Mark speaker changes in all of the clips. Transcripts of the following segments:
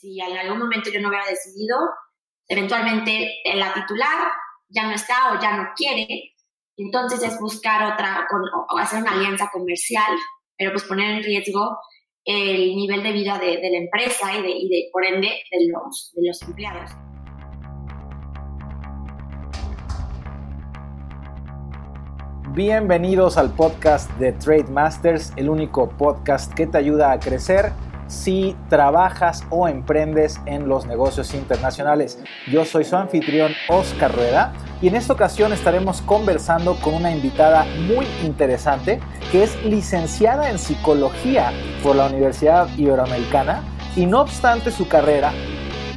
Speaker 1: si en algún momento yo no hubiera decidido, eventualmente la titular ya no está o ya no quiere, entonces es buscar otra, o hacer una alianza comercial, pero pues poner en riesgo el nivel de vida de, la empresa y y de, por ende, de los, de los empleados.
Speaker 2: Bienvenidos al podcast de Trade Masters, el único podcast que te ayuda a crecer si trabajas o emprendes en los negocios internacionales. Yo soy su anfitrión Oscar Rueda y en esta ocasión estaremos conversando con una invitada muy interesante que es licenciada en psicología por la Universidad Iberoamericana y no obstante su carrera,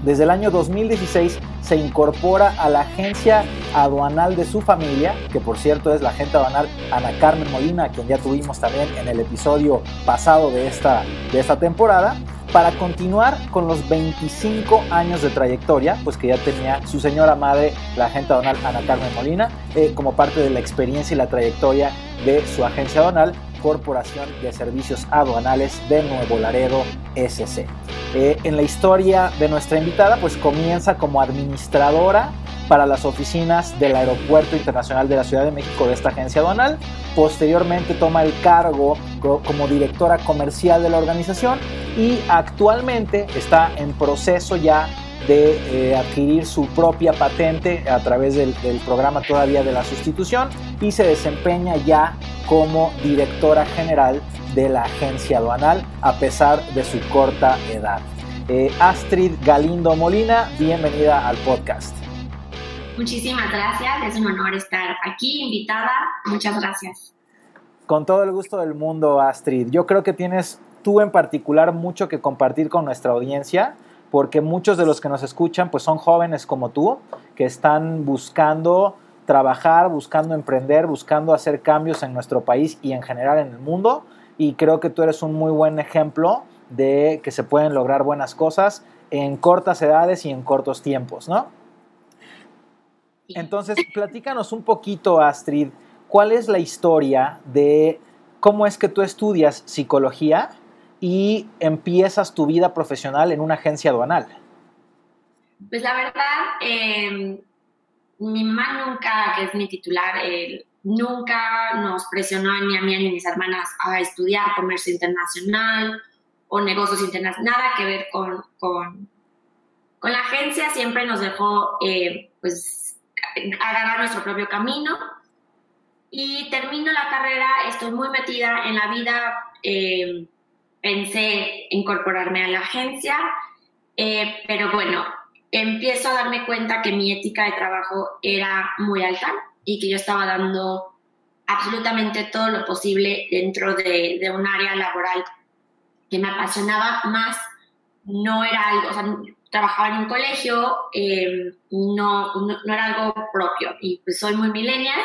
Speaker 2: desde el año 2016 se incorpora a la agencia aduanal de su familia, que por cierto es la agente aduanal Ana Carmen Molina, quien ya tuvimos también en el episodio pasado de esta, de esta temporada, para continuar con los 25 años de trayectoria, pues que ya tenía su señora madre, la agente aduanal Ana Carmen Molina, eh, como parte de la experiencia y la trayectoria de su agencia aduanal, Corporación de Servicios Aduanales de Nuevo Laredo, SC. Eh, en la historia de nuestra invitada, pues comienza como administradora para las oficinas del Aeropuerto Internacional de la Ciudad de México de esta agencia aduanal. Posteriormente toma el cargo como directora comercial de la organización y actualmente está en proceso ya de eh, adquirir su propia patente a través del, programa todavía de la sustitución y se desempeña ya como directora general de la agencia aduanal a pesar de su corta edad. Eh, Astrid Galindo Molina, bienvenida al podcast.
Speaker 1: Muchísimas gracias, es un honor estar aquí invitada. Muchas gracias.
Speaker 2: Con todo el gusto del mundo, Astrid. Yo creo que tienes tú en particular mucho que compartir con nuestra audiencia porque muchos de los que nos escuchan pues son jóvenes como tú, que están buscando trabajar, buscando emprender, buscando hacer cambios en nuestro país y en general en el mundo. Y creo que tú eres un muy buen ejemplo de que se pueden lograr buenas cosas en cortas edades y en cortos tiempos, ¿no? Entonces, platícanos un poquito, Astrid, ¿cuál es la historia de cómo es que tú estudias psicología y empiezas tu vida profesional en una agencia aduanal?
Speaker 1: Pues la verdad, em, mi mamá nunca, que es mi titular, nunca nos presionó ni a mí ni a mis hermanas a estudiar comercio internacional o negocios internacionales, nada que ver con, con, con la agencia, siempre nos dejó eh, pues agarrar nuestro propio camino y termino la carrera, estoy muy metida en la vida eh, pensé incorporarme a la agencia, eh, pero bueno, empiezo a darme cuenta que mi ética de trabajo era muy alta y que yo estaba dando absolutamente todo lo posible dentro de, un área laboral que me apasionaba más. No era algo, o sea, trabajaba en un colegio, eh, no, no, era algo propio y pues soy muy millennial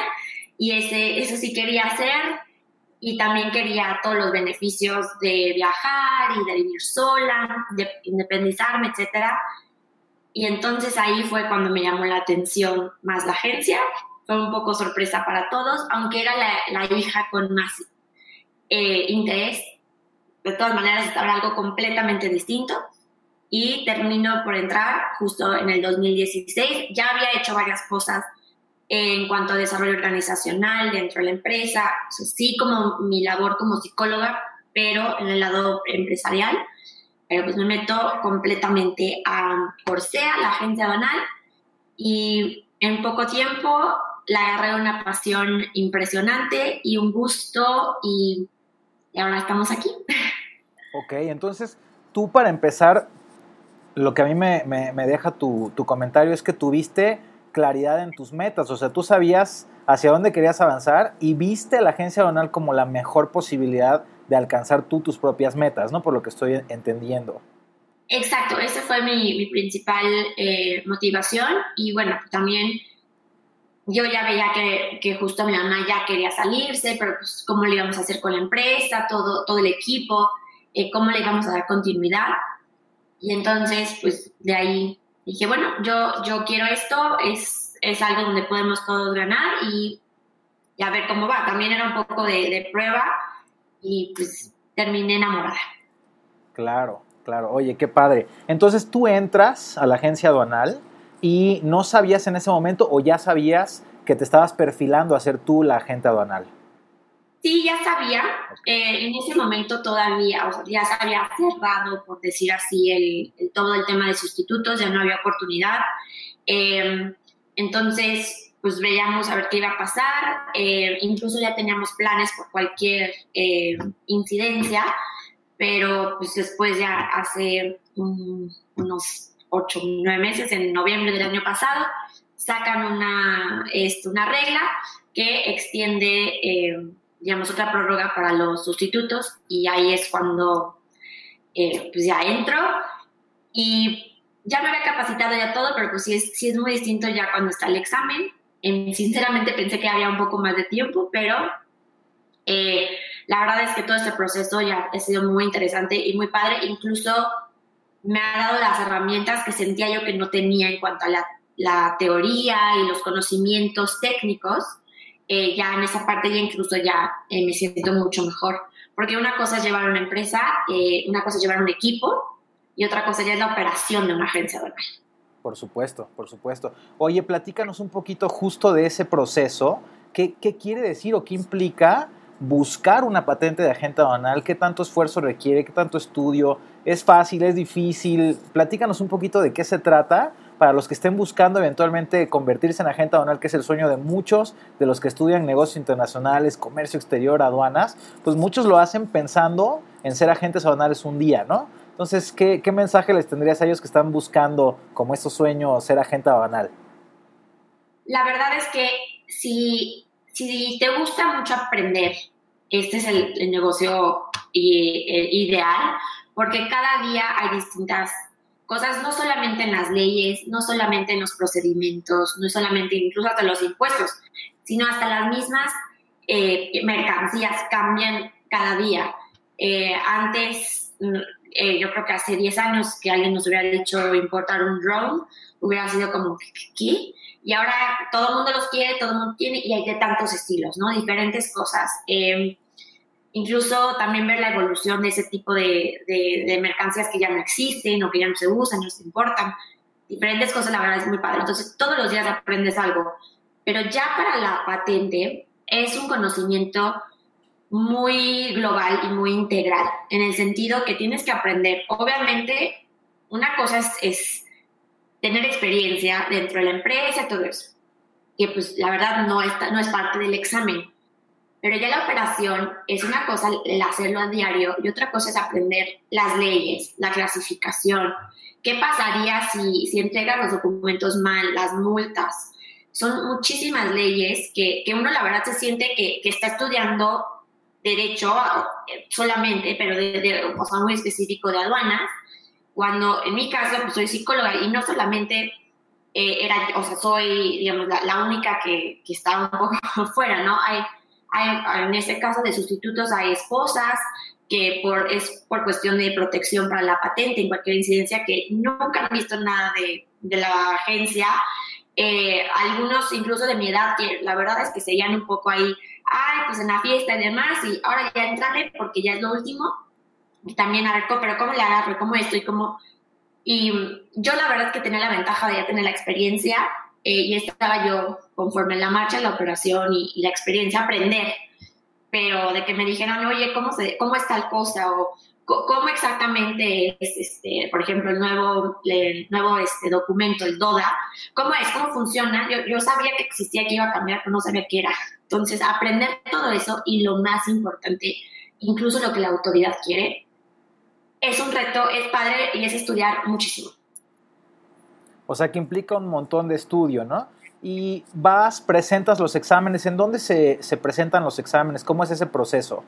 Speaker 1: y ese, eso sí quería hacer y también quería todos los beneficios de viajar y de vivir sola, de independizarme, etc. Y entonces ahí fue cuando me llamó la atención más la agencia. Fue un poco sorpresa para todos, aunque era la, hija con más eh, interés. De todas maneras, estaba algo completamente distinto. Y terminó por entrar justo en el 2016. Ya había hecho varias cosas en cuanto a desarrollo organizacional dentro de la empresa, sí como mi labor como psicóloga, pero en el lado empresarial, pero pues me meto completamente a Corsea, la agencia banal, y en poco tiempo la agarré una pasión impresionante y un gusto y, ahora estamos aquí.
Speaker 2: Ok, entonces tú para empezar, lo que a mí me, me deja tu, tu comentario es que tuviste claridad en tus metas, o sea, tú sabías hacia dónde querías avanzar y viste la agencia aduanal como la mejor posibilidad de alcanzar tú tus propias metas, ¿no? Por lo que estoy entendiendo.
Speaker 1: Exacto, esa fue mi, principal eh, motivación y bueno, también yo ya veía que, justo mi mamá ya quería salirse, pero pues cómo le íbamos a hacer con la empresa, todo, todo el equipo, eh, cómo le íbamos a dar continuidad. Y entonces, pues de ahí dije, bueno, yo, yo quiero esto, es, es algo donde podemos todos ganar y, a ver cómo va. También era un poco de, prueba y pues terminé enamorada.
Speaker 2: Claro. Claro, oye, qué padre. Entonces tú entras a la agencia aduanal y no sabías en ese momento o ya sabías que te estabas perfilando a ser tú la agente aduanal.
Speaker 1: Sí, ya sabía. Eh, en ese momento todavía, o sea, ya se había cerrado, por decir así, el, todo el tema de sustitutos, ya no había oportunidad. Em, entonces, pues veíamos a ver qué iba a pasar. Eh, incluso ya teníamos planes por cualquier eh, incidencia, pero pues después ya hace unos ocho, nueve meses, en noviembre del año pasado, sacan una, este, una regla que extiende, eh, digamos, otra prórroga para los sustitutos y ahí es cuando eh, pues ya entro y ya me había capacitado ya todo, pero pues sí es, sí es muy distinto ya cuando está el examen. Em, sinceramente pensé que había un poco más de tiempo, pero eh, la verdad es que todo este proceso ya ha sido muy interesante y muy padre. Incluso me ha dado las herramientas que sentía yo que no tenía en cuanto a la, teoría y los conocimientos técnicos. Eh, ya en esa parte ya incluso ya eh, me siento mucho mejor. Porque una cosa es llevar una empresa, eh, una cosa es llevar un equipo y otra cosa ya es la operación de una agencia aduanal.
Speaker 2: Por supuesto, por supuesto. Oye, platícanos un poquito justo de ese proceso. ¿Qué, qué quiere decir o qué implica buscar una patente de agente aduanal? ¿Qué tanto esfuerzo requiere? ¿Qué tanto estudio? ¿Es fácil? ¿Es difícil? Platícanos un poquito de qué se trata para los que estén buscando eventualmente convertirse en agente aduanal, que es el sueño de muchos de los que estudian negocios internacionales, comercio exterior, aduanas, pues muchos lo hacen pensando en ser agentes aduanales un día, ¿no? Entonces, ¿qué, mensaje les tendrías a ellos que están buscando como estos sueños ser agente aduanal?
Speaker 1: La verdad es que si, si te gusta mucho aprender, este es el, negocio ideal, porque cada día hay distintas cosas, no solamente en las leyes, no solamente en los procedimientos, no solamente incluso hasta los impuestos, sino hasta las mismas eh, mercancías cambian cada día. Eh, antes, mm, eh, yo creo que hace 10 años que alguien nos hubiera dicho importar un drone, hubiera sido como, ¿qué? Y ahora todo el mundo los quiere, todo el mundo tiene, y hay de tantos estilos, ¿no? Diferentes cosas incluso también ver la evolución de ese tipo de, de, mercancías que ya no existen o que ya no se usan, no se importan. Diferentes cosas, la verdad es muy padre. Entonces, todos los días aprendes algo. Pero ya para la patente es un conocimiento muy global y muy integral, en el sentido que tienes que aprender. Obviamente, una cosa es, es tener experiencia dentro de la empresa, todo eso, que pues la verdad no, está, no es parte del examen pero ya la operación es una cosa el hacerlo a diario y otra cosa es aprender las leyes, la clasificación. ¿Qué pasaría si, si entregas los documentos mal, las multas? Son muchísimas leyes que, que uno la verdad se siente que, que, está estudiando derecho eh, solamente, pero de, de o muy específico de aduanas, cuando en mi caso pues, soy psicóloga y no solamente eh, era, o sea, soy, digamos, la, única que, que está un poco fuera, ¿no? Hay en este caso de sustitutos hay esposas que por, es por cuestión de protección para la patente en cualquier incidencia que nunca han visto nada de, de la agencia. Eh, algunos incluso de mi edad que la verdad es que seguían un poco ahí, ay, pues en la fiesta y demás, y ahora ya entraré porque ya es lo último. Y también a ver, pero ¿cómo le agarro? ¿Cómo esto? Y cómo... Y yo la verdad es que tenía la ventaja de ya tener la experiencia eh, y estaba yo conforme la marcha, la operación y, la experiencia, aprender. Pero de que me dijeran, oye, ¿cómo, se, cómo es tal cosa? O cómo exactamente es, este, por ejemplo, el nuevo, el nuevo este, documento, el DODA, cómo es, cómo funciona. Yo, yo sabía que existía, que iba a cambiar, pero no sabía qué era. Entonces, aprender todo eso y lo más importante, incluso lo que la autoridad quiere, es un reto, es padre y es estudiar muchísimo.
Speaker 2: O sea que implica un montón de estudio, ¿no? Y vas, presentas los exámenes. ¿En dónde se, se presentan los exámenes? ¿Cómo es ese proceso?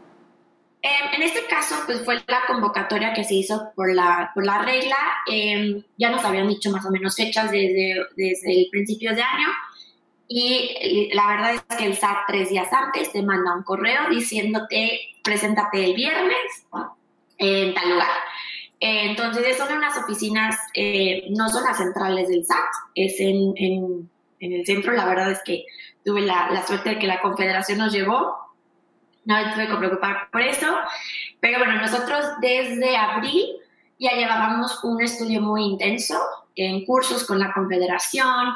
Speaker 1: Em, en este caso, pues fue la convocatoria que se hizo por la, por la regla. Em, ya nos habían dicho más o menos fechas desde, desde el principio de año. Y la verdad es que el SAT tres días antes te manda un correo diciéndote, preséntate el viernes en tal lugar. Eh, entonces, son unas oficinas, eh, no son las centrales del SAT, es en, en, el centro. La verdad es que tuve la, la, suerte de que la Confederación nos llevó. No me tuve que preocupar por eso. Pero bueno, nosotros desde abril ya llevábamos un estudio muy intenso en cursos con la Confederación,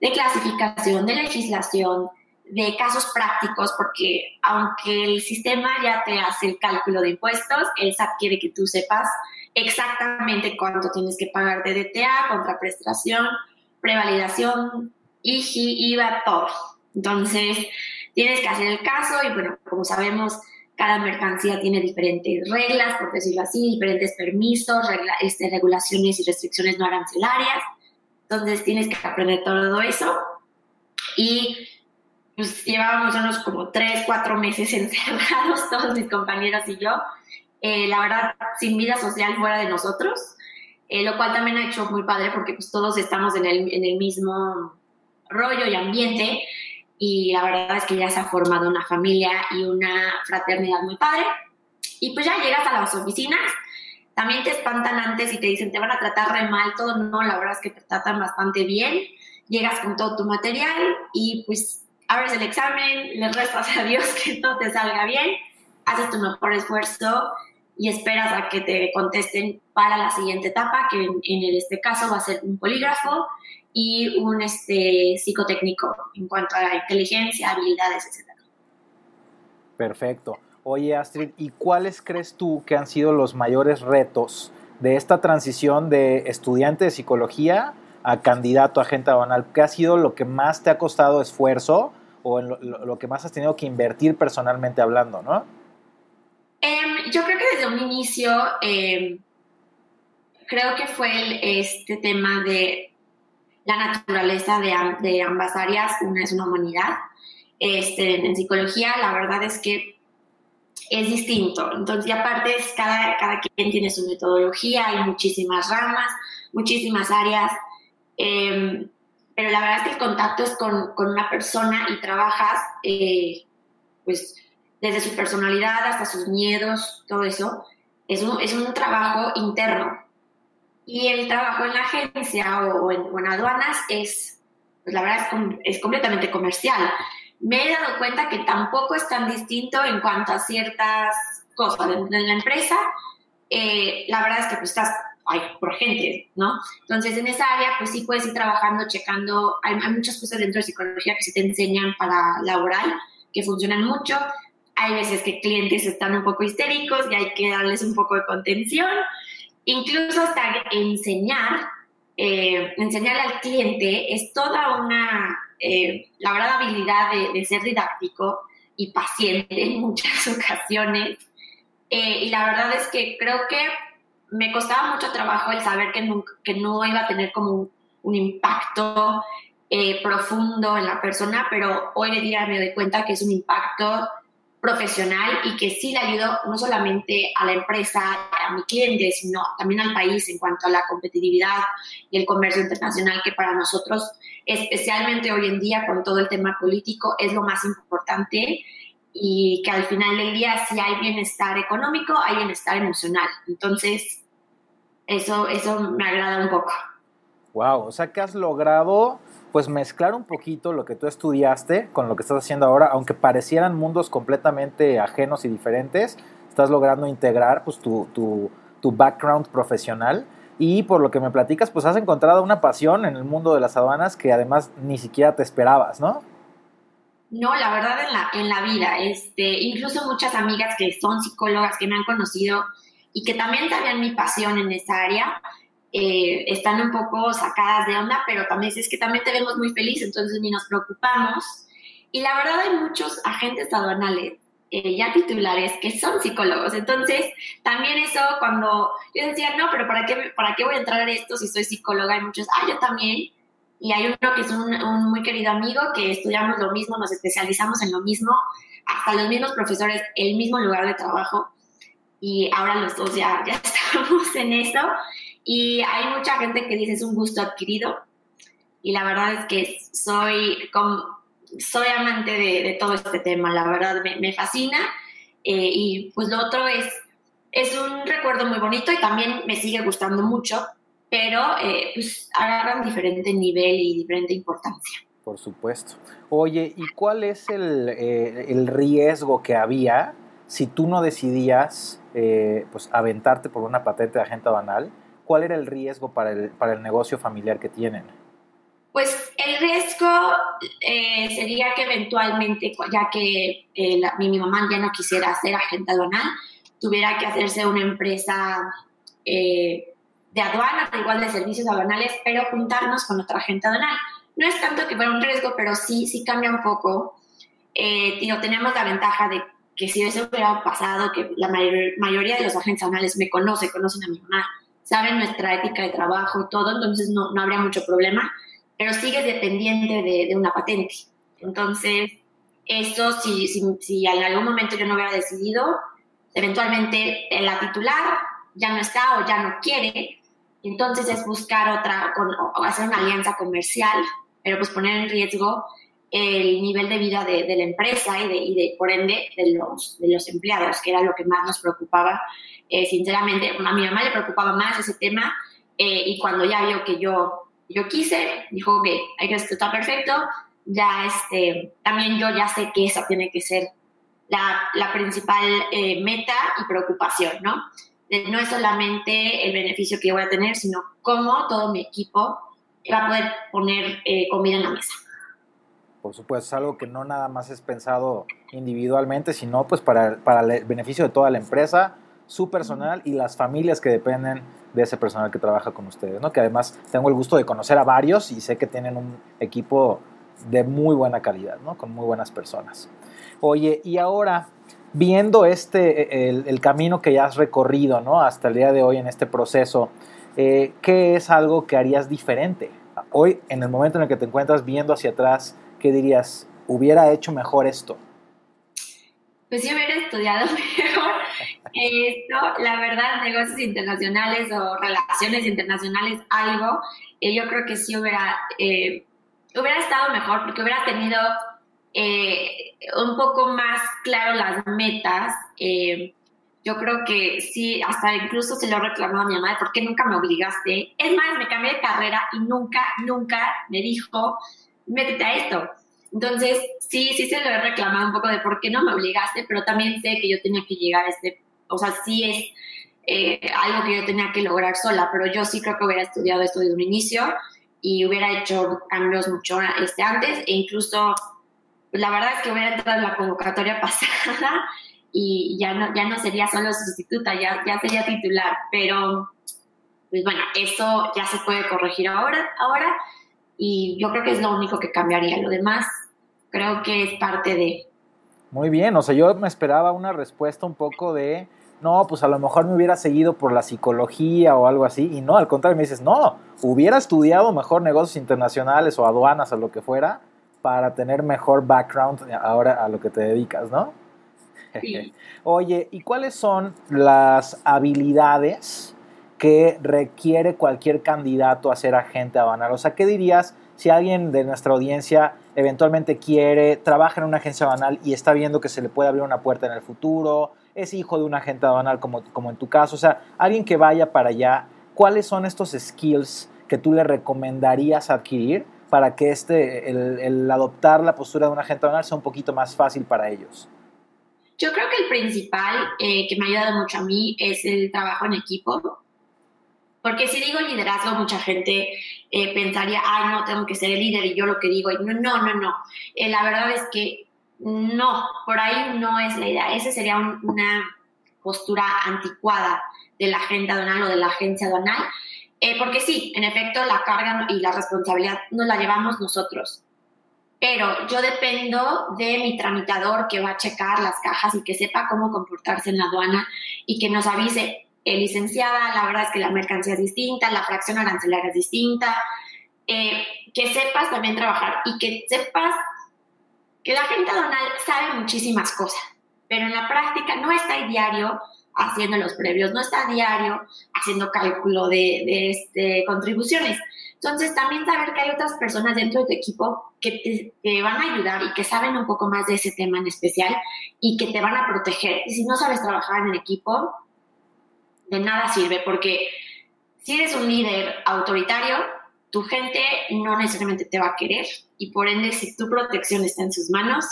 Speaker 1: de clasificación, de legislación, de casos prácticos, porque aunque el sistema ya te hace el cálculo de impuestos, el SAT quiere que tú sepas exactamente cuánto tienes que pagar de DTA, contraprestación, prevalidación, IGI, IVA, todo. Entonces, tienes que hacer el caso y bueno, como sabemos, cada mercancía tiene diferentes reglas, por decirlo así, diferentes permisos, este, regulaciones y restricciones no arancelarias. Entonces tienes que aprender todo eso. Y pues llevábamos unos como tres, cuatro meses encerrados, todos mis compañeros y yo. Eh, la verdad, sin vida social fuera de nosotros, eh, lo cual también ha hecho muy padre porque pues todos estamos en el, en el mismo rollo y ambiente y la verdad es que ya se ha formado una familia y una fraternidad muy padre. Y pues ya llegas a las oficinas, también te espantan antes y te dicen te van a tratar re mal, todo no, la verdad es que te tratan bastante bien, llegas con todo tu material y pues abres el examen, le rezas a Dios que todo te salga bien, haces tu mejor esfuerzo y esperas a que te contesten para la siguiente etapa, que en, en este caso va a ser un polígrafo y un este, psicotécnico en cuanto a inteligencia, habilidades, etc.
Speaker 2: Perfecto. Oye, Astrid, ¿y cuáles crees tú que han sido los mayores retos de esta transición de estudiante de psicología a candidato a agente aduanal? ¿Qué ha sido lo que más te ha costado esfuerzo o lo, que más has tenido que invertir personalmente hablando, no?
Speaker 1: Em, yo creo que desde un inicio em, creo que fue este tema de la naturaleza de, ambas áreas. Una es una humanidad. Este, en psicología, la verdad es que es distinto. Entonces, y aparte, es cada, cada quien tiene su metodología, hay muchísimas ramas, muchísimas áreas. Em, pero la verdad es que el contacto es con, una persona y trabajas, eh, pues, desde su personalidad hasta sus miedos, todo eso. Es un, es un trabajo interno. Y el trabajo en la agencia o, en, aduanas es, pues la verdad es, es, completamente comercial. Me he dado cuenta que tampoco es tan distinto en cuanto a ciertas cosas. En, la empresa, eh, la verdad es que pues estás hay por gente, ¿no? Entonces, en esa área, pues sí puedes ir trabajando, checando. Hay, hay, muchas cosas dentro de psicología que se te enseñan para laboral, que funcionan mucho. Hay veces que clientes están un poco histéricos y hay que darles un poco de contención incluso hasta enseñar, eh, enseñarle al cliente es toda una, eh, la verdad, habilidad de, ser didáctico y paciente en muchas ocasiones. Eh, y la verdad es que creo que me costaba mucho trabajo el saber que, que no iba a tener como un, impacto profundo en la persona, pero hoy en día me doy cuenta que es un impacto profesional y que sí le ayudó no solamente a la empresa, a mi cliente, sino también al país en cuanto a la competitividad y el comercio internacional, que para nosotros, especialmente hoy en día con todo el tema político, es lo más importante y que al final del día si hay bienestar económico, hay bienestar emocional. Entonces, eso, eso me agrada un poco.
Speaker 2: Wow, o sea que has logrado pues mezclar un poquito lo que tú estudiaste con lo que estás haciendo ahora, aunque parecieran mundos completamente ajenos y diferentes, estás logrando integrar pues tu, tu, tu background profesional y por lo que me platicas, pues has encontrado una pasión en el mundo de las aduanas que además ni siquiera te esperabas, ¿no?
Speaker 1: No, la verdad en la, en la vida, este, incluso muchas amigas que son psicólogas que me han conocido y que también sabían mi pasión en esa área, eh, están un poco sacadas de onda, pero también es que también te vemos muy feliz, entonces ni nos preocupamos. Y la verdad hay muchos agentes aduanales eh, ya titulares que son psicólogos. Entonces, también eso cuando yo decía, no, pero ¿para qué, ¿para qué voy a entrar en esto si soy psicóloga? Hay muchos, ah, yo también. Y hay uno que es un, un, muy querido amigo que estudiamos lo mismo, nos especializamos en lo mismo, hasta los mismos profesores, el mismo lugar de trabajo. Y ahora los dos ya, ya estamos en eso. Y hay mucha gente que dice es un gusto adquirido y la verdad es que soy, soy amante de, todo este tema, la verdad me, fascina eh, y pues lo otro es, es un recuerdo muy bonito y también me sigue gustando mucho, pero eh, pues agarran diferente nivel y diferente importancia.
Speaker 2: Por supuesto. Oye, ¿y cuál es el, eh, el riesgo que había si tú no decidías eh, pues, aventarte por una patente de agente aduanal, ¿cuál era el riesgo para el, para el negocio familiar que tienen?
Speaker 1: Pues el riesgo eh, sería que eventualmente, ya que eh, mi, mamá ya no quisiera ser agente aduanal, tuviera que hacerse una empresa eh, de aduanas, igual de servicios aduanales, pero juntarnos con otra agente aduanal. No es tanto que fuera un riesgo, pero sí, sí cambia un poco. digo, tenemos la ventaja de que si eso hubiera pasado, que la mayoría de los agentes aduanales me conocen, conocen a mi mamá, saben nuestra ética de trabajo todo, entonces no, no habría mucho problema pero sigues dependiente de, de una patente. Entonces, eso, si, si, si, en algún momento yo no hubiera decidido, eventualmente la titular ya no está o ya no quiere, entonces es buscar otra, con, o hacer una alianza comercial, pero pues poner en riesgo el nivel de vida de, de la empresa y, de, y de, por ende de los, de los empleados, que era lo que más nos preocupaba. Eh, sinceramente, a mi mamá le preocupaba más ese tema eh, y cuando ya vio que yo yo quise, dijo, ok, esto está perfecto, ya este, también yo ya sé que esa tiene que ser la, la principal eh, meta y preocupación, ¿no? No es solamente el beneficio que yo voy a tener, sino cómo todo mi equipo va a poder poner eh, comida en la mesa.
Speaker 2: Por supuesto, es algo que no nada más es pensado individualmente, sino pues para, para el beneficio de toda la empresa, su personal y las familias que dependen de ese personal que trabaja con ustedes, ¿no? Que además tengo el gusto de conocer a varios y sé que tienen un equipo de muy buena calidad, ¿no? Con muy buenas personas. Oye, y ahora, viendo este, el, camino que ya has recorrido, ¿no? Hasta el día de hoy en este proceso, eh, ¿qué es algo que harías diferente? Hoy, en el momento en el que te encuentras viendo hacia atrás, ¿qué dirías? Hubiera hecho mejor esto.
Speaker 1: Pues yo hubiera estudiado mejor esto, la verdad, negocios internacionales o relaciones internacionales, algo, eh, yo creo que sí hubiera, eh, hubiera estado mejor porque hubiera tenido eh, un poco más claro las metas. yo creo que sí, hasta incluso se lo he reclamado a mi mamá por qué nunca me obligaste. Es más, me cambié de carrera y nunca, nunca me dijo, métete a esto. Entonces, sí, sí se lo he reclamado un poco de por qué no me obligaste, pero también sé que yo tenía que llegar a este o sea, sí es eh, algo que yo tenía que lograr sola, pero yo sí creo que hubiera estudiado esto desde un inicio y hubiera hecho cambios mucho este, antes e incluso la verdad es que hubiera entrado en la convocatoria pasada y ya no, ya no sería solo sustituta, ya, ya sería titular, pero pues bueno, eso ya se puede corregir ahora, ahora y yo creo que es lo único que cambiaría, lo demás creo que es parte de,
Speaker 2: muy bien, o sea, yo me esperaba una respuesta un poco de, no, pues a lo mejor me hubiera seguido por la psicología o algo así, y no, al contrario, me dices, no, hubiera estudiado mejor negocios internacionales o aduanas o lo que fuera para tener mejor background ahora a lo que te dedicas, ¿no? Sí. Oye, ¿y cuáles son las habilidades que requiere cualquier candidato a ser agente aduanal? O sea, ¿qué dirías si alguien de nuestra audiencia eventualmente quiere, trabaja en una agencia aduanal y está viendo que se le puede abrir una puerta en el futuro, es hijo de un agente aduanal como, como en tu caso, o sea, alguien que vaya para allá, ¿cuáles son estos skills que tú le recomendarías adquirir para que este, el, adoptar la postura de un agente aduanal sea un poquito más fácil para ellos?
Speaker 1: Yo creo que el principal eh, que me ha ayudado mucho a mí es el trabajo en equipo. Porque si digo liderazgo, mucha gente eh, pensaría, ay, no, tengo que ser el líder y yo lo que digo. Y no, no, no, no. Eh, la verdad es que no, por ahí no es la idea. Esa sería una postura anticuada de la agente aduanal o de la agencia aduanal. Eh, porque sí, en efecto, la carga y la responsabilidad nos la llevamos nosotros. Pero yo dependo de mi tramitador que va a checar las cajas y que sepa cómo comportarse en la aduana y que nos avise, eh, licenciada, la verdad es que la mercancía es distinta, la fracción arancelaria es distinta, eh, que sepas también trabajar y que sepas que la gente aduanal sabe muchísimas cosas, pero en la práctica no está a diario haciendo los previos, no está diario haciendo cálculo de, este, contribuciones. Entonces, también saber que hay otras personas dentro de tu equipo que te, van a ayudar y que saben un poco más de ese tema en especial y que te van a proteger. Y si no sabes trabajar en el equipo, de nada sirve porque si eres un líder autoritario, tu gente no necesariamente te va a querer y por ende si tu protección está en sus manos,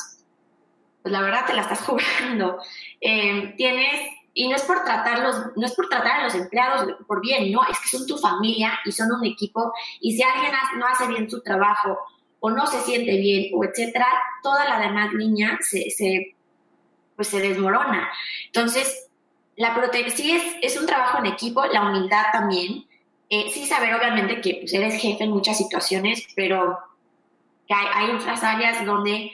Speaker 1: pues la verdad te la estás jugando. Eh, tienes, y no es por tratarlos, no es por tratar a los empleados por bien, no, es que son tu familia y son un equipo, y si alguien no hace bien su trabajo o no se siente bien o etcétera, toda la demás niña se, se pues se desmorona. Entonces, la protección es, es un trabajo en equipo, la humildad también, eh, sí saber obviamente que pues, eres jefe en muchas situaciones, pero que hay, hay otras áreas donde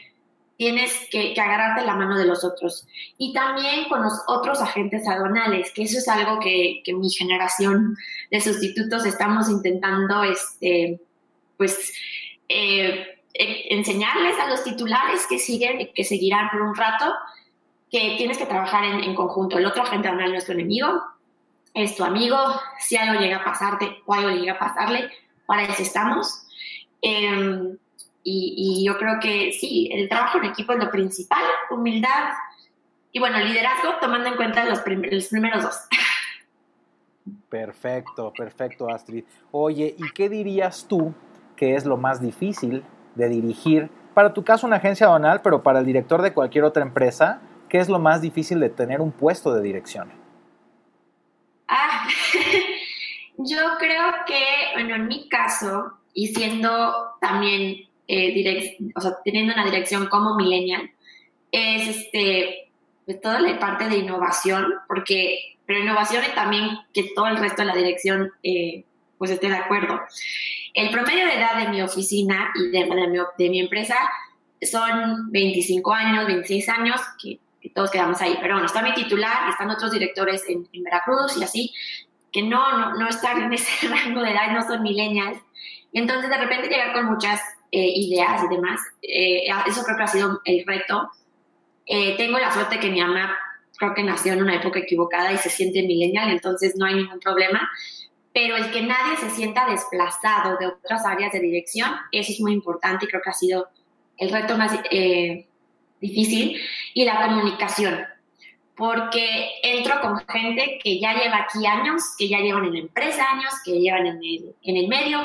Speaker 1: tienes que, agarrarte la mano de los otros. Y también con los otros agentes aduanales, que eso es algo que, que mi generación de sustitutos estamos intentando, este, pues, eh, enseñarles a los titulares que siguen, que seguirán por un rato, que tienes que trabajar en, conjunto. El otro agente aduanal no es tu enemigo, es tu amigo. Si algo llega a pasarte o algo llega a pasarle, para eso estamos. Em, y, yo creo que sí, el trabajo en equipo es lo principal, humildad y bueno, liderazgo tomando en cuenta los, los primeros dos.
Speaker 2: Perfecto, perfecto, Astrid. Oye, ¿y qué dirías tú que es lo más difícil de dirigir? Para tu caso, una agencia aduanal, pero para el director de cualquier otra empresa, ¿qué es lo más difícil de tener un puesto de dirección?
Speaker 1: Ah, yo creo que, bueno, en mi caso, y siendo también, eh, o sea, teniendo una dirección como millennial, es este, pues, toda la parte de innovación, porque, pero innovación y también que todo el resto de la dirección, eh, pues esté de acuerdo. El promedio de edad de mi oficina y de, de, mi, empresa son 25 años, 26 años, que, todos quedamos ahí. Pero bueno, está mi titular, están otros directores en, Veracruz y así, que no, no, no, están en ese rango de edad, no son millennials. Entonces, de repente llegar con muchas eh, ideas y demás, eh, eso creo que ha sido el reto. Eh, tengo la suerte que mi mamá creo que nació en una época equivocada y se siente millennial, entonces no hay ningún problema pero el que nadie se sienta desplazado de otras áreas de dirección, eso es muy importante y creo que ha sido el reto más eh, difícil. Y la comunicación, porque entro con gente que ya lleva aquí años, que ya llevan en la empresa años, que llevan en el, en el medio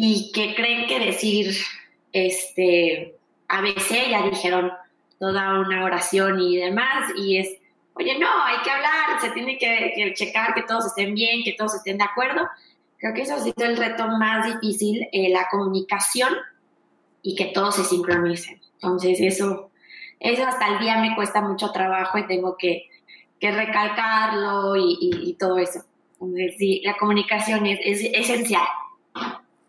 Speaker 1: y que creen que decir este ABC ya dijeron toda una oración y demás y es oye, no, hay que hablar, se tiene que, checar que todos estén bien, que todos estén de acuerdo. Creo que eso ha sido el reto más difícil, eh, la comunicación y que todos se sincronicen. Entonces, eso, eso hasta el día me cuesta mucho trabajo y tengo que, recalcarlo y, todo eso. Entonces, sí, la comunicación es, es esencial.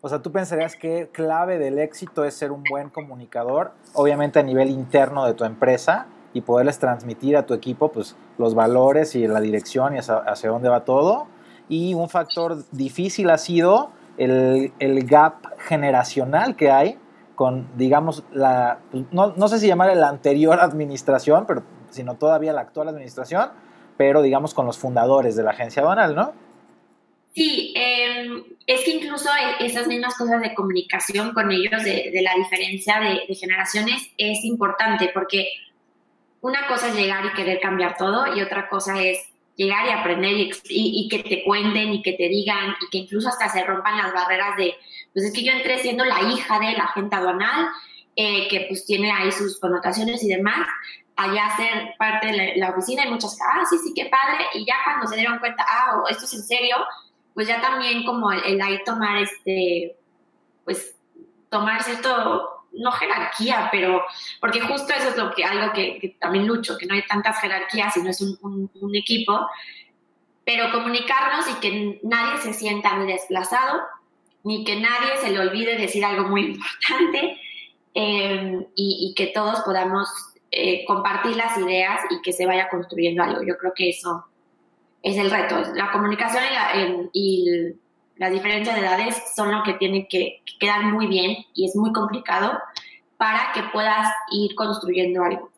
Speaker 2: O sea, tú pensarías que clave del éxito es ser un buen comunicador, obviamente a nivel interno de tu empresa, y poderles transmitir a tu equipo pues, los valores y la dirección y hacia, dónde va todo. Y un factor difícil ha sido el, el gap generacional que hay con, digamos, la, pues, no, no, sé si llamar la anterior administración, pero, sino todavía la actual administración, pero digamos con los fundadores de la agencia aduanal, ¿no?
Speaker 1: Sí, em, es que incluso e, esas mismas cosas de comunicación con ellos, de, de la diferencia de, de, generaciones, es importante porque una cosa es llegar y querer cambiar todo y otra cosa es llegar y aprender y, que te cuenten y que te digan y que incluso hasta se rompan las barreras de, pues es que yo entré siendo la hija de la agente aduanal, eh, que pues tiene ahí sus connotaciones y demás, allá ser parte de la, oficina y muchas, ah, sí, sí, qué padre, y ya cuando se dieron cuenta, ah, esto es en serio, pues ya también como el, el ahí tomar este, pues tomar cierto no jerarquía, pero porque justo eso es lo que algo que, también lucho, que no hay tantas jerarquías, sino es un, un, equipo, pero comunicarnos y que nadie se sienta ni desplazado, ni que nadie se le olvide decir algo muy importante em, y, que todos podamos eh, compartir las ideas y que se vaya construyendo algo. Yo creo que eso es el reto, la comunicación y, la, y las diferencias de edades son lo que tiene que, quedar muy bien y es muy complicado para que puedas ir construyendo algo.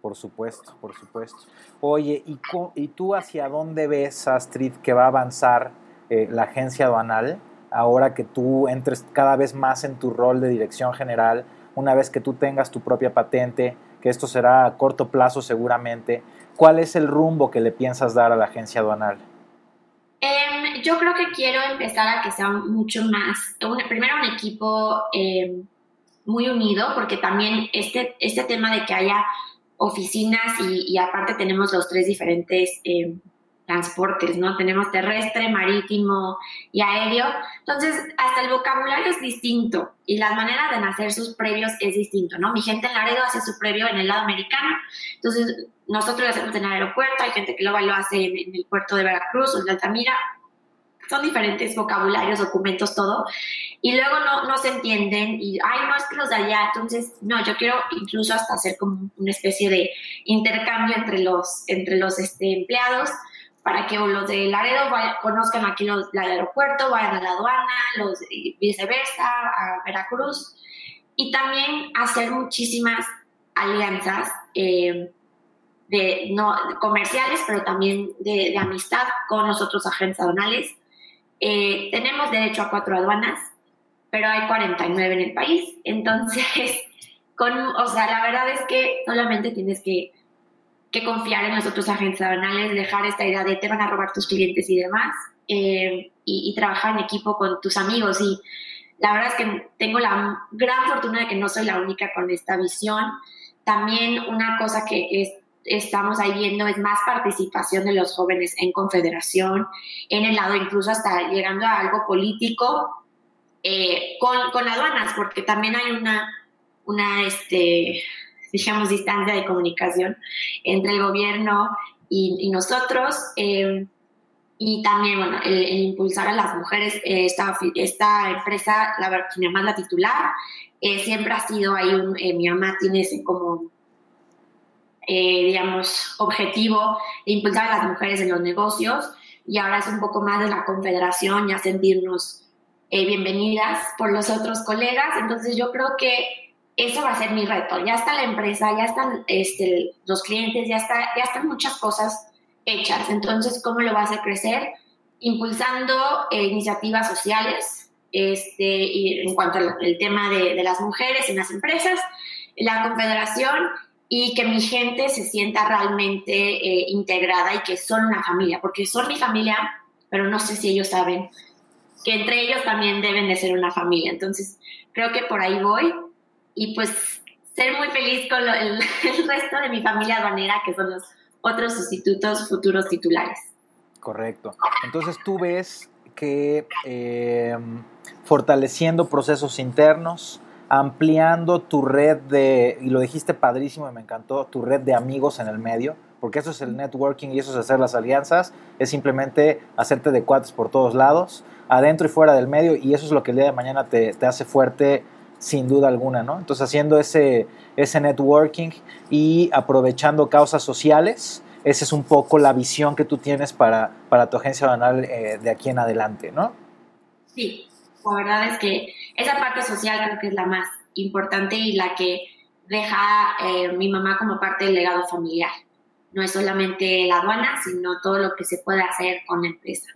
Speaker 2: Por supuesto, por supuesto. Oye, ¿y, y tú hacia dónde ves, Astrid, que va a avanzar eh, la agencia aduanal ahora que tú entres cada vez más en tu rol de dirección general, una vez que tú tengas tu propia patente, que esto será a corto plazo seguramente? ¿Cuál es el rumbo que le piensas dar a la agencia aduanal?
Speaker 1: Em, yo creo que quiero empezar a que sea mucho más, primero un equipo em, muy unido, porque también este, este tema de que haya oficinas y, aparte tenemos los tres diferentes eh, transportes, ¿no? Tenemos terrestre, marítimo y aéreo. Entonces, hasta el vocabulario es distinto y la manera de nacer sus previos es distinto, ¿no? Mi gente en Laredo hace su previo en el lado americano. Entonces, nosotros lo hacemos en el aeropuerto, hay gente que lo hace en, en el puerto de Veracruz o en Altamira son diferentes vocabularios, documentos, todo, y luego no, no se entienden y, ay, no es que los de allá, entonces, no, yo quiero incluso hasta hacer como una especie de intercambio entre los, entre los este, empleados para que los de Laredo conozcan aquí los del aeropuerto, vayan a la aduana, los viceversa, a Veracruz, y también hacer muchísimas alianzas. Eh, de, no, comerciales, pero también de, de, amistad con los otros agentes aduanales eh, tenemos derecho a cuatro aduanas, pero hay 49 en el país. Entonces, con, o sea, la verdad es que solamente tienes que, que confiar en los otros agentes aduanales, dejar esta idea de te van a robar tus clientes y demás, eh, y, trabajar en equipo con tus amigos. Y la verdad es que tengo la gran fortuna de que no soy la única con esta visión. También una cosa que es estamos ahí viendo es más participación de los jóvenes en confederación, en el lado incluso hasta llegando a algo político eh, con, con, aduanas, porque también hay una, una este, digamos, distancia de comunicación entre el gobierno y, nosotros. Eh, y también, bueno, el, impulsar a las mujeres, eh, esta, esta empresa, la, mi mamá la titular, siempre ha sido ahí, un, mi mamá tiene ese como eh, digamos, objetivo de impulsar a las mujeres en los negocios y ahora es un poco más de la confederación, ya sentirnos eh, bienvenidas por los otros colegas. Entonces yo creo que eso va a ser mi reto. Ya está la empresa, ya están este, los clientes, ya, está, ya están muchas cosas hechas. Entonces, ¿cómo lo va a crecer? Impulsando eh, iniciativas sociales este, y en cuanto al tema de, de las mujeres en las empresas, la confederación y que mi gente se sienta realmente eh, integrada y que son una familia, porque son mi familia, pero no sé si ellos saben que entre ellos también deben de ser una familia. Entonces, creo que por ahí voy y pues ser muy feliz con el, resto de mi familia aduanera, que son los otros sustitutos futuros titulares.
Speaker 2: Correcto. Entonces tú ves que eh, fortaleciendo procesos internos, ampliando tu red de, y lo dijiste padrísimo y me encantó, tu red de amigos en el medio, porque eso es el networking y eso es hacer las alianzas, es simplemente hacerte de cuates por todos lados, adentro y fuera del medio, y eso es lo que el día de mañana te, te hace fuerte sin duda alguna, ¿no? Entonces haciendo ese, ese networking y aprovechando causas sociales, esa es un poco la visión que tú tienes para, para tu agencia banal eh, de aquí en adelante, ¿no?
Speaker 1: Sí, la verdad es que esa parte social creo que es la más importante y la que deja eh, mi mamá como parte del legado familiar. No es solamente la aduana, sino todo lo que se puede hacer con la empresa.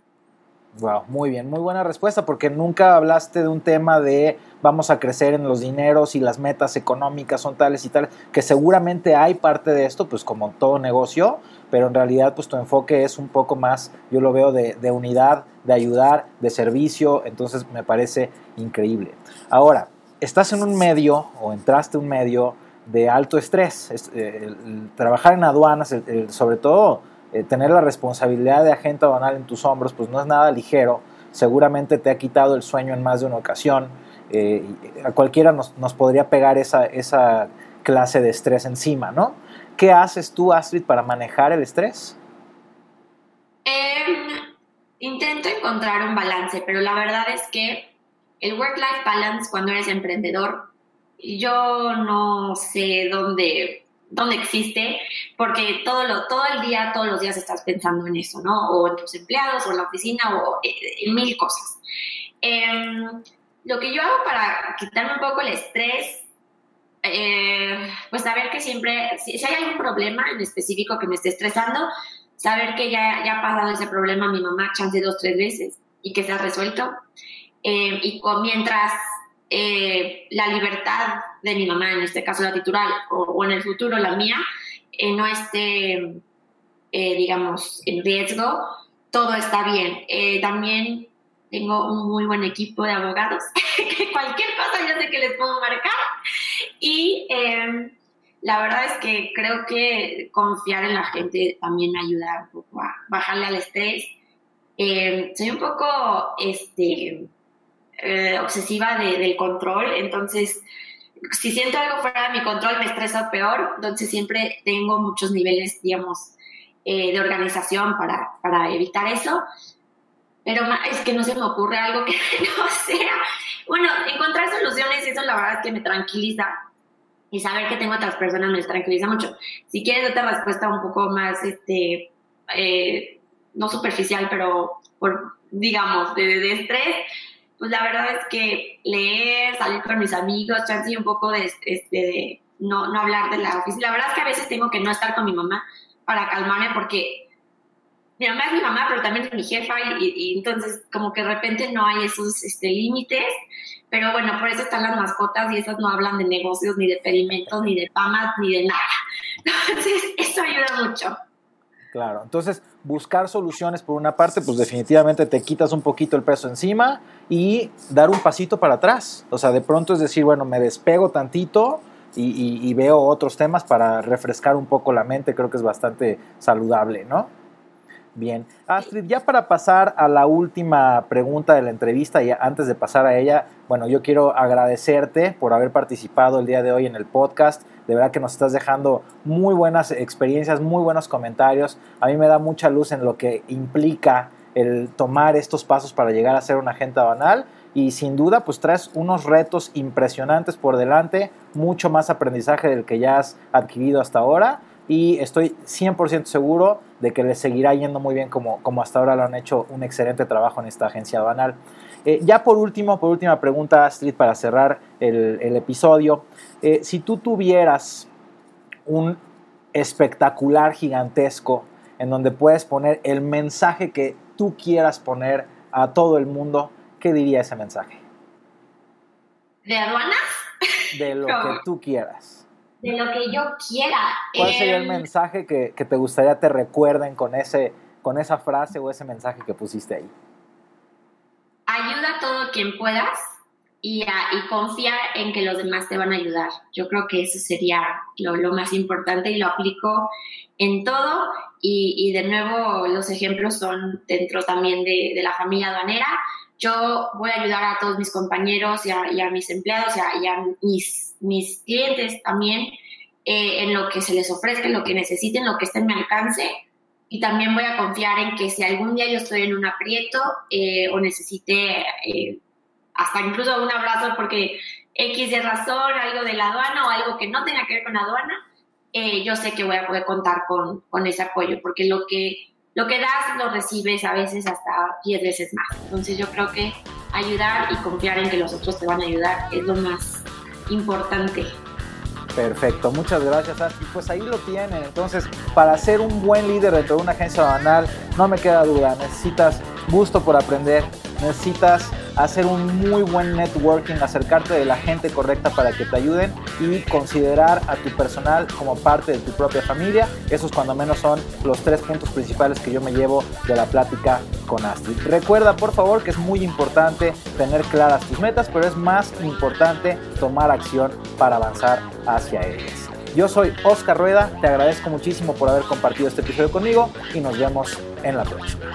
Speaker 2: Wow, muy bien, muy buena respuesta, porque nunca hablaste de un tema de vamos a crecer en los dineros y las metas económicas son tales y tales, que seguramente hay parte de esto, pues como todo negocio, pero en realidad pues tu enfoque es un poco más, yo lo veo de, unidad, de ayudar, de servicio, entonces me parece increíble. Ahora, estás en un medio o entraste en un medio de alto estrés, eh, trabajar en aduanas, sobre todo eh, tener la responsabilidad de agente aduanal en tus hombros, pues no es nada ligero, seguramente te ha quitado el sueño en más de una ocasión, eh, a cualquiera nos, nos podría pegar esa, esa clase de estrés encima, ¿no? ¿Qué haces tú, Astrid, para manejar el estrés?
Speaker 1: Em, intento encontrar un balance, pero la verdad es que el work-life balance cuando eres emprendedor, yo no sé dónde, dónde existe, porque todo, lo, todo el día, todos los días estás pensando en eso, ¿no? O en tus empleados, o en la oficina, o en, mil cosas. Em, lo que yo hago para quitarme un poco el estrés eh, pues saber que siempre, si, hay algún problema en específico que me esté estresando, saber que ya, ya ha pasado ese problema a mi mamá chance dos, tres veces y que se ha resuelto. Eh, y mientras eh, la libertad de mi mamá, en este caso la titular, o, en el futuro la mía, no esté, digamos, en riesgo, todo está bien. también tengo un muy buen equipo de abogados, que cualquier cosa yo sé que les puedo marcar. Y em, la verdad es que creo que confiar en la gente también ayuda un poco a bajarle al estrés. Eh, soy un poco este, eh, obsesiva del control, entonces si siento algo fuera de mi control me estresa peor, entonces siempre tengo muchos niveles, digamos, eh, de organización para, para evitar eso. Pero es que no se me ocurre algo que no sea. Bueno, encontrar soluciones, eso la verdad es que me tranquiliza y saber que tengo otras personas me tranquiliza mucho. Si quieres otra respuesta un poco más, este, eh, no superficial, pero por, digamos, de, de, estrés, pues la verdad es que leer, salir con mis amigos, chance un poco de, este, de no, no hablar de la oficina. La verdad es que a veces tengo que no estar con mi mamá para calmarme porque mi mamá es mi mamá, pero también es mi jefa y, y entonces como que de repente no hay esos este, límites pero bueno, por eso están las mascotas y esas no hablan de negocios, ni de pedimentos, ni de pamas, ni de nada. Entonces, eso ayuda mucho.
Speaker 2: Claro, entonces buscar soluciones por una parte, pues definitivamente te quitas un poquito el peso encima y dar un pasito para atrás. O sea, de pronto es decir, bueno, me despego tantito y, y veo otros temas para refrescar un poco la mente, creo que es bastante saludable, ¿no? Bien, Astrid, ya para pasar a la última pregunta de la entrevista y antes de pasar a ella, bueno, yo quiero agradecerte por haber participado el día de hoy en el podcast. De verdad que nos estás dejando muy buenas experiencias, muy buenos comentarios. A mí me da mucha luz en lo que implica el tomar estos pasos para llegar a ser un agente banal y sin duda pues traes unos retos impresionantes por delante, mucho más aprendizaje del que ya has adquirido hasta ahora y estoy 100% seguro de que les seguirá yendo muy bien como, como hasta ahora lo han hecho un excelente trabajo en esta agencia banal. Eh, ya por último, por última pregunta, Astrid, para cerrar el, el episodio, eh, si tú tuvieras un espectacular gigantesco en donde puedes poner el mensaje que tú quieras poner a todo el mundo, ¿qué diría ese mensaje?
Speaker 1: ¿De aduanas?
Speaker 2: De lo que tú quieras
Speaker 1: de lo que yo quiera.
Speaker 2: ¿Cuál sería el em, mensaje que, que, te gustaría te recuerden con, ese, con esa frase o ese mensaje que pusiste ahí?
Speaker 1: Ayuda a todo quien puedas y, y confía en que los demás te van a ayudar. Yo creo que eso sería lo, lo más importante y lo aplico en todo. Y, y, de nuevo, los ejemplos son dentro también de, de la familia aduanera yo voy a ayudar a todos mis compañeros y a, mis empleados y a, mis, mis, clientes también eh, en lo que se les ofrezca, lo que necesiten, lo que esté en mi alcance. Y también voy a confiar en que si algún día yo estoy en un aprieto eh, o necesite eh, hasta incluso un abrazo porque X de razón, algo de la aduana o algo que no tenga que ver con la aduana, yo sé que voy a poder contar con, con ese apoyo porque lo que lo que das lo recibes a veces hasta 10 veces más. Entonces yo creo que ayudar y confiar en que los otros te van a ayudar es lo más importante.
Speaker 2: Perfecto, muchas gracias Ashley. Pues ahí lo tienen. Entonces, para ser un buen líder dentro de una agencia banal, no me queda duda, necesitas gusto por aprender, necesitas hacer un muy buen networking, acercarte de la gente correcta para que te ayuden y considerar a tu personal como parte de tu propia familia. Esos cuando menos son los tres puntos principales que yo me llevo de la plática con Astrid. Recuerda por favor que es muy importante tener claras tus metas, pero es más importante tomar acción para avanzar hacia ellas. Yo soy Oscar Rueda, te agradezco muchísimo por haber compartido este episodio conmigo y nos vemos en la próxima.